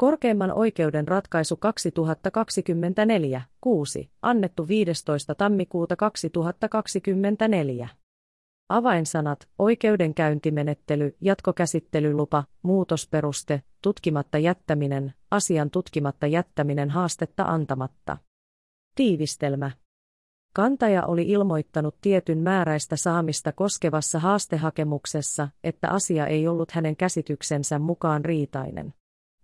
Korkeimman oikeuden ratkaisu 2024, 6, annettu 15. tammikuuta 2024. Avainsanat, oikeudenkäyntimenettely, jatkokäsittelylupa, muutosperuste, tutkimatta jättäminen, asian tutkimatta jättäminen haastetta antamatta. Tiivistelmä. Kantaja oli ilmoittanut tietyn määräistä saamista koskevassa haastehakemuksessa, että asia ei ollut hänen käsityksensä mukaan riitainen.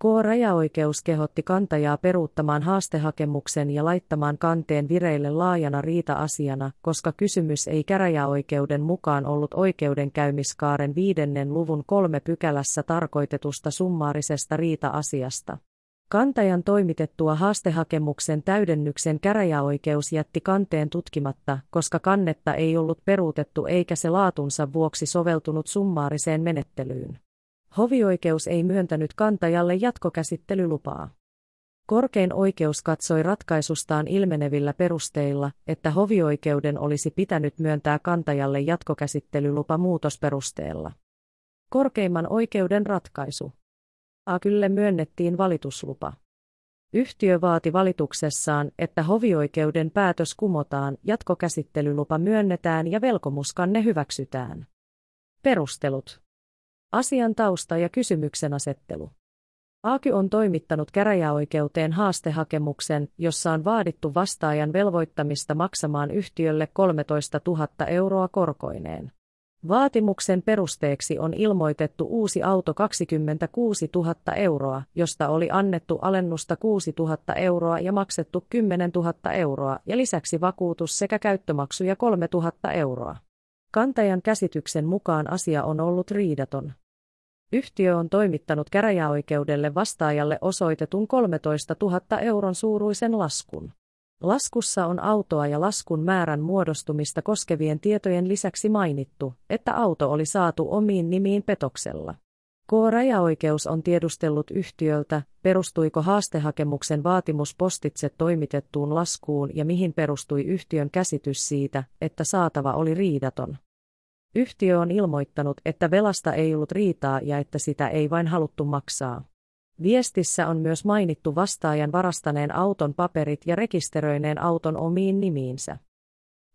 K-rajaoikeus kehotti kantajaa peruuttamaan haastehakemuksen ja laittamaan kanteen vireille laajana riita-asiana, koska kysymys ei käräjäoikeuden mukaan ollut oikeudenkäymiskaaren viidennen luvun kolme pykälässä tarkoitetusta summaarisesta riita-asiasta. Kantajan toimitettua haastehakemuksen täydennyksen käräjäoikeus jätti kanteen tutkimatta, koska kannetta ei ollut peruutettu eikä se laatunsa vuoksi soveltunut summaariseen menettelyyn. Hovioikeus ei myöntänyt kantajalle jatkokäsittelylupaa. Korkein oikeus katsoi ratkaisustaan ilmenevillä perusteilla, että hovioikeuden olisi pitänyt myöntää kantajalle jatkokäsittelylupa muutosperusteella. Korkeimman oikeuden ratkaisu. Akylle myönnettiin valituslupa. Yhtiö vaati valituksessaan, että hovioikeuden päätös kumotaan, jatkokäsittelylupa myönnetään ja velkomuskanne hyväksytään. Perustelut. Asian tausta ja kysymyksen asettelu. Aaky on toimittanut käräjäoikeuteen haastehakemuksen, jossa on vaadittu vastaajan velvoittamista maksamaan yhtiölle 13 000 euroa korkoineen. Vaatimuksen perusteeksi on ilmoitettu uusi auto 26 000 euroa, josta oli annettu alennusta 6 000 euroa ja maksettu 10 000 euroa ja lisäksi vakuutus sekä käyttömaksuja 3 000 euroa. Kantajan käsityksen mukaan asia on ollut riidaton. Yhtiö on toimittanut käräjäoikeudelle vastaajalle osoitetun 13 000 euron suuruisen laskun. Laskussa on autoa ja laskun määrän muodostumista koskevien tietojen lisäksi mainittu, että auto oli saatu omiin nimiin petoksella. K-rajaoikeus on tiedustellut yhtiöltä, perustuiko haastehakemuksen vaatimus postitse toimitettuun laskuun ja mihin perustui yhtiön käsitys siitä, että saatava oli riidaton. Yhtiö on ilmoittanut, että velasta ei ollut riitaa ja että sitä ei vain haluttu maksaa. Viestissä on myös mainittu vastaajan varastaneen auton paperit ja rekisteröineen auton omiin nimiinsä.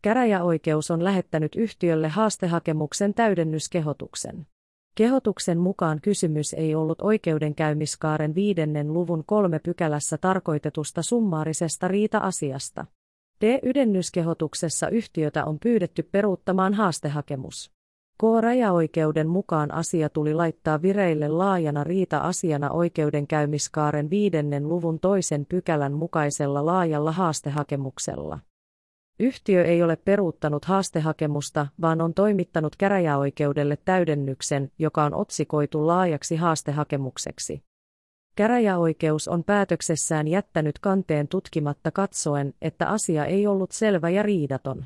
Käräjäoikeus on lähettänyt yhtiölle haastehakemuksen täydennyskehotuksen. Kehotuksen mukaan kysymys ei ollut oikeudenkäymiskaaren viidennen luvun kolme pykälässä tarkoitetusta summaarisesta riita-asiasta. D-ydennyskehotuksessa yhtiötä on pyydetty peruuttamaan haastehakemus. K-rajaoikeuden mukaan asia tuli laittaa vireille laajana riita-asiana oikeudenkäymiskaaren viidennen luvun toisen pykälän mukaisella laajalla haastehakemuksella. Yhtiö ei ole peruuttanut haastehakemusta, vaan on toimittanut käräjäoikeudelle täydennyksen, joka on otsikoitu laajaksi haastehakemukseksi. Käräjäoikeus on päätöksessään jättänyt kanteen tutkimatta katsoen, että asia ei ollut selvä ja riidaton.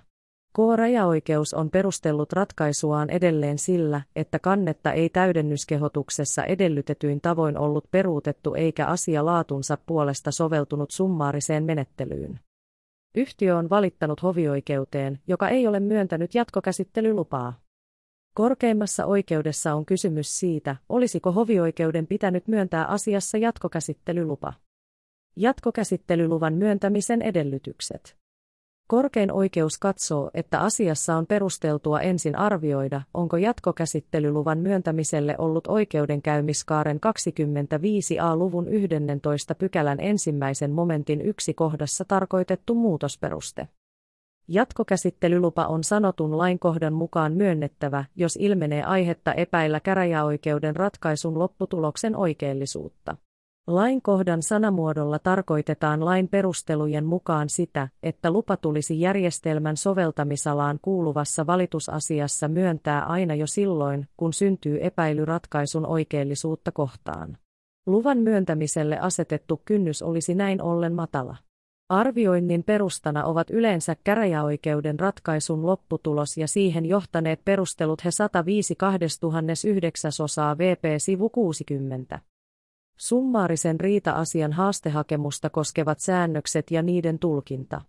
K-rajaoikeus on perustellut ratkaisuaan edelleen sillä, että kannetta ei täydennyskehotuksessa edellytetyin tavoin ollut peruutettu eikä asia laatunsa puolesta soveltunut summaariseen menettelyyn. Yhtiö on valittanut hovioikeuteen, joka ei ole myöntänyt jatkokäsittelylupaa. Korkeimmassa oikeudessa on kysymys siitä, olisiko hovioikeuden pitänyt myöntää asiassa jatkokäsittelylupa. Jatkokäsittelyluvan myöntämisen edellytykset. Korkein oikeus katsoo, että asiassa on perusteltua ensin arvioida, onko jatkokäsittelyluvan myöntämiselle ollut oikeudenkäymiskaaren 25a-luvun 11 pykälän ensimmäisen momentin yksi kohdassa tarkoitettu muutosperuste. Jatkokäsittelylupa on sanotun lainkohdan mukaan myönnettävä, jos ilmenee aihetta epäillä käräjäoikeuden ratkaisun lopputuloksen oikeellisuutta. Lainkohdan sanamuodolla tarkoitetaan lain perustelujen mukaan sitä, että lupa tulisi järjestelmän soveltamisalaan kuuluvassa valitusasiassa myöntää aina jo silloin, kun syntyy epäily ratkaisun oikeellisuutta kohtaan. Luvan myöntämiselle asetettu kynnys olisi näin ollen matala. Arvioinnin perustana ovat yleensä käräjäoikeuden ratkaisun lopputulos ja siihen johtaneet perustelut he 105 2009 osaa VP-sivu 60. Summaarisen riita-asian haastehakemusta koskevat säännökset ja niiden tulkinta.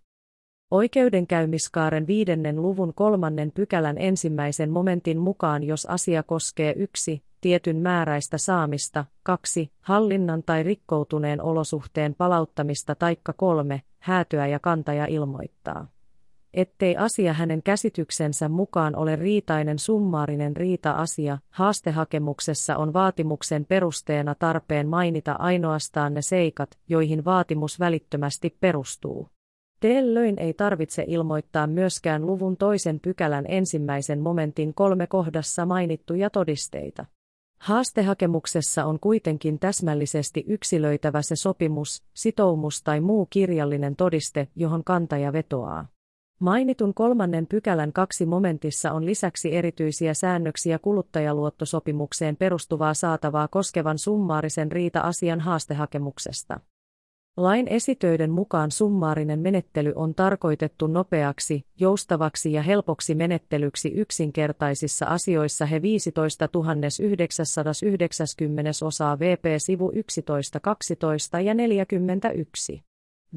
Oikeudenkäymiskaaren viidennen luvun kolmannen pykälän ensimmäisen momentin mukaan jos asia koskee yksi, tietyn määräistä saamista, kaksi, hallinnan tai rikkoutuneen olosuhteen palauttamista taikka kolme, häätöä ja kantaja ilmoittaa ettei asia hänen käsityksensä mukaan ole riitainen summaarinen riita-asia, haastehakemuksessa on vaatimuksen perusteena tarpeen mainita ainoastaan ne seikat, joihin vaatimus välittömästi perustuu. Tällöin ei tarvitse ilmoittaa myöskään luvun toisen pykälän ensimmäisen momentin kolme kohdassa mainittuja todisteita. Haastehakemuksessa on kuitenkin täsmällisesti yksilöitävä se sopimus, sitoumus tai muu kirjallinen todiste, johon kantaja vetoaa. Mainitun kolmannen pykälän kaksi momentissa on lisäksi erityisiä säännöksiä kuluttajaluottosopimukseen perustuvaa saatavaa koskevan summaarisen riita-asian haastehakemuksesta. Lain esitöiden mukaan summaarinen menettely on tarkoitettu nopeaksi, joustavaksi ja helpoksi menettelyksi yksinkertaisissa asioissa he 15 990 osaa VP sivu 11, 12 ja 41.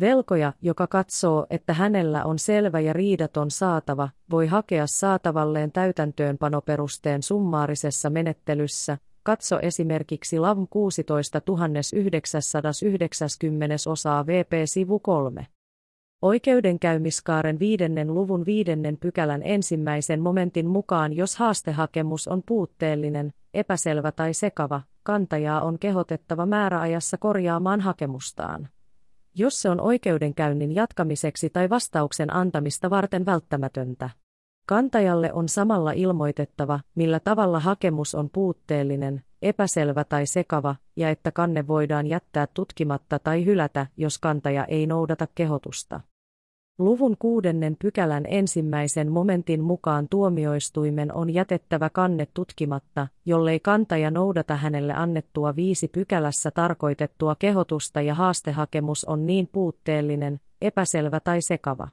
Velkoja, joka katsoo, että hänellä on selvä ja riidaton saatava, voi hakea saatavalleen täytäntöönpanoperusteen summaarisessa menettelyssä, katso esimerkiksi LAV 16 990 osaa VP sivu 3. Oikeudenkäymiskaaren viidennen luvun viidennen pykälän ensimmäisen momentin mukaan jos haastehakemus on puutteellinen, epäselvä tai sekava, kantajaa on kehotettava määräajassa korjaamaan hakemustaan jos se on oikeudenkäynnin jatkamiseksi tai vastauksen antamista varten välttämätöntä. Kantajalle on samalla ilmoitettava, millä tavalla hakemus on puutteellinen, epäselvä tai sekava, ja että kanne voidaan jättää tutkimatta tai hylätä, jos kantaja ei noudata kehotusta. Luvun kuudennen pykälän ensimmäisen momentin mukaan tuomioistuimen on jätettävä kanne tutkimatta, jollei kantaja noudata hänelle annettua viisi pykälässä tarkoitettua kehotusta ja haastehakemus on niin puutteellinen, epäselvä tai sekava.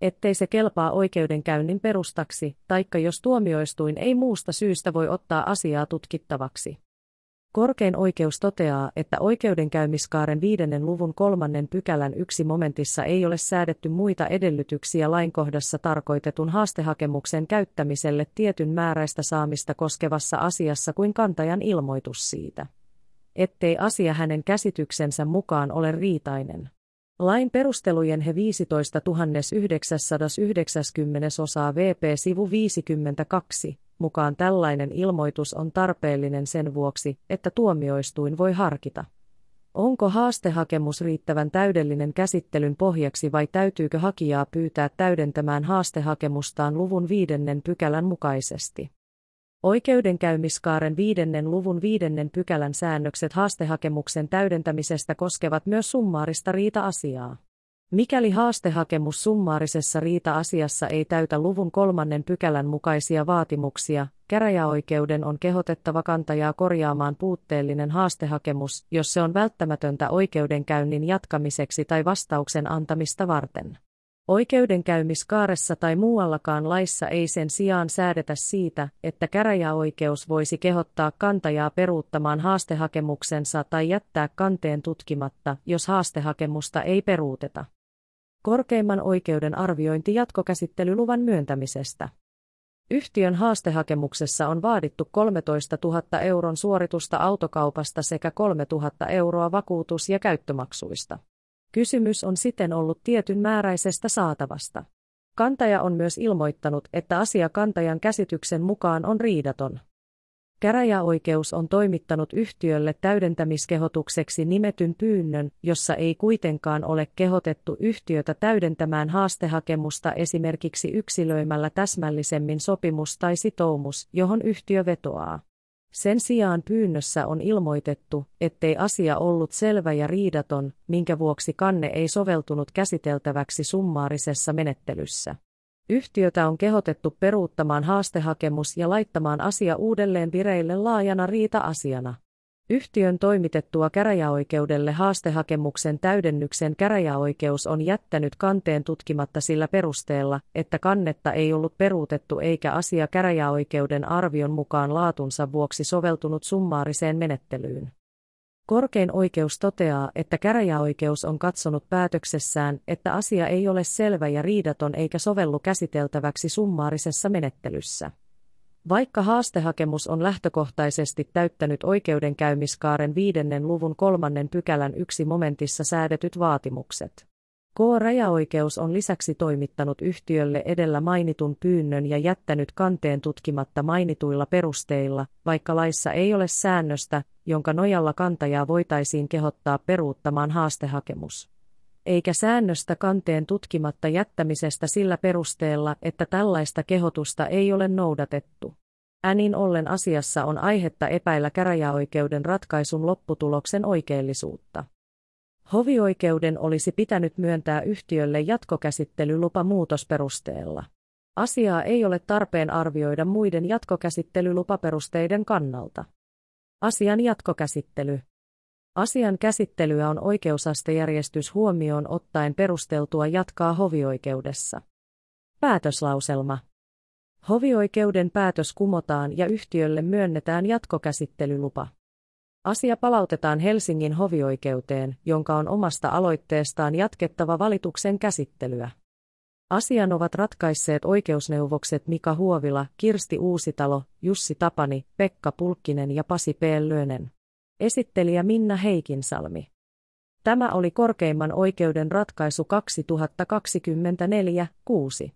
Ettei se kelpaa oikeudenkäynnin perustaksi, taikka jos tuomioistuin ei muusta syystä voi ottaa asiaa tutkittavaksi. Korkein oikeus toteaa, että oikeudenkäymiskaaren viidennen luvun kolmannen pykälän yksi momentissa ei ole säädetty muita edellytyksiä lainkohdassa tarkoitetun haastehakemuksen käyttämiselle tietyn määräistä saamista koskevassa asiassa kuin kantajan ilmoitus siitä. Ettei asia hänen käsityksensä mukaan ole riitainen. Lain perustelujen he 15 990 osaa VP sivu 52 mukaan tällainen ilmoitus on tarpeellinen sen vuoksi, että tuomioistuin voi harkita. Onko haastehakemus riittävän täydellinen käsittelyn pohjaksi vai täytyykö hakijaa pyytää täydentämään haastehakemustaan luvun viidennen pykälän mukaisesti? Oikeudenkäymiskaaren viidennen luvun viidennen pykälän säännökset haastehakemuksen täydentämisestä koskevat myös summaarista riita-asiaa. Mikäli haastehakemus summaarisessa riita-asiassa ei täytä luvun kolmannen pykälän mukaisia vaatimuksia, käräjäoikeuden on kehotettava kantajaa korjaamaan puutteellinen haastehakemus, jos se on välttämätöntä oikeudenkäynnin jatkamiseksi tai vastauksen antamista varten. Oikeudenkäymiskaaressa tai muuallakaan laissa ei sen sijaan säädetä siitä, että käräjäoikeus voisi kehottaa kantajaa peruuttamaan haastehakemuksensa tai jättää kanteen tutkimatta, jos haastehakemusta ei peruuteta. Korkeimman oikeuden arviointi jatkokäsittelyluvan myöntämisestä. Yhtiön haastehakemuksessa on vaadittu 13 000 euron suoritusta autokaupasta sekä 3 000 euroa vakuutus- ja käyttömaksuista. Kysymys on siten ollut tietyn määräisestä saatavasta. Kantaja on myös ilmoittanut, että asia kantajan käsityksen mukaan on riidaton. Käräjäoikeus on toimittanut yhtiölle täydentämiskehotukseksi nimetyn pyynnön, jossa ei kuitenkaan ole kehotettu yhtiötä täydentämään haastehakemusta esimerkiksi yksilöimällä täsmällisemmin sopimus tai sitoumus, johon yhtiö vetoaa. Sen sijaan pyynnössä on ilmoitettu, ettei asia ollut selvä ja riidaton, minkä vuoksi kanne ei soveltunut käsiteltäväksi summaarisessa menettelyssä. Yhtiötä on kehotettu peruuttamaan haastehakemus ja laittamaan asia uudelleen vireille laajana riita-asiana. Yhtiön toimitettua käräjäoikeudelle haastehakemuksen täydennyksen käräjäoikeus on jättänyt kanteen tutkimatta sillä perusteella, että kannetta ei ollut peruutettu eikä asia käräjäoikeuden arvion mukaan laatunsa vuoksi soveltunut summaariseen menettelyyn. Korkein oikeus toteaa, että käräjäoikeus on katsonut päätöksessään, että asia ei ole selvä ja riidaton eikä sovellu käsiteltäväksi summaarisessa menettelyssä. Vaikka haastehakemus on lähtökohtaisesti täyttänyt oikeudenkäymiskaaren viidennen luvun kolmannen pykälän yksi momentissa säädetyt vaatimukset. K-rajaoikeus on lisäksi toimittanut yhtiölle edellä mainitun pyynnön ja jättänyt kanteen tutkimatta mainituilla perusteilla, vaikka laissa ei ole säännöstä, jonka nojalla kantajaa voitaisiin kehottaa peruuttamaan haastehakemus. Eikä säännöstä kanteen tutkimatta jättämisestä sillä perusteella, että tällaista kehotusta ei ole noudatettu. Änin ollen asiassa on aihetta epäillä käräjäoikeuden ratkaisun lopputuloksen oikeellisuutta. Hovioikeuden olisi pitänyt myöntää yhtiölle jatkokäsittelylupa muutosperusteella. Asiaa ei ole tarpeen arvioida muiden jatkokäsittelylupaperusteiden kannalta. Asian jatkokäsittely. Asian käsittelyä on oikeusastejärjestys huomioon ottaen perusteltua jatkaa hovioikeudessa. Päätöslauselma. Hovioikeuden päätös kumotaan ja yhtiölle myönnetään jatkokäsittelylupa. Asia palautetaan Helsingin hovioikeuteen, jonka on omasta aloitteestaan jatkettava valituksen käsittelyä. Asian ovat ratkaisseet oikeusneuvokset Mika Huovila, Kirsti Uusitalo, Jussi Tapani, Pekka Pulkkinen ja Pasi P. Lönen. Esittelijä Minna Heikinsalmi. Tämä oli korkeimman oikeuden ratkaisu 2024-6.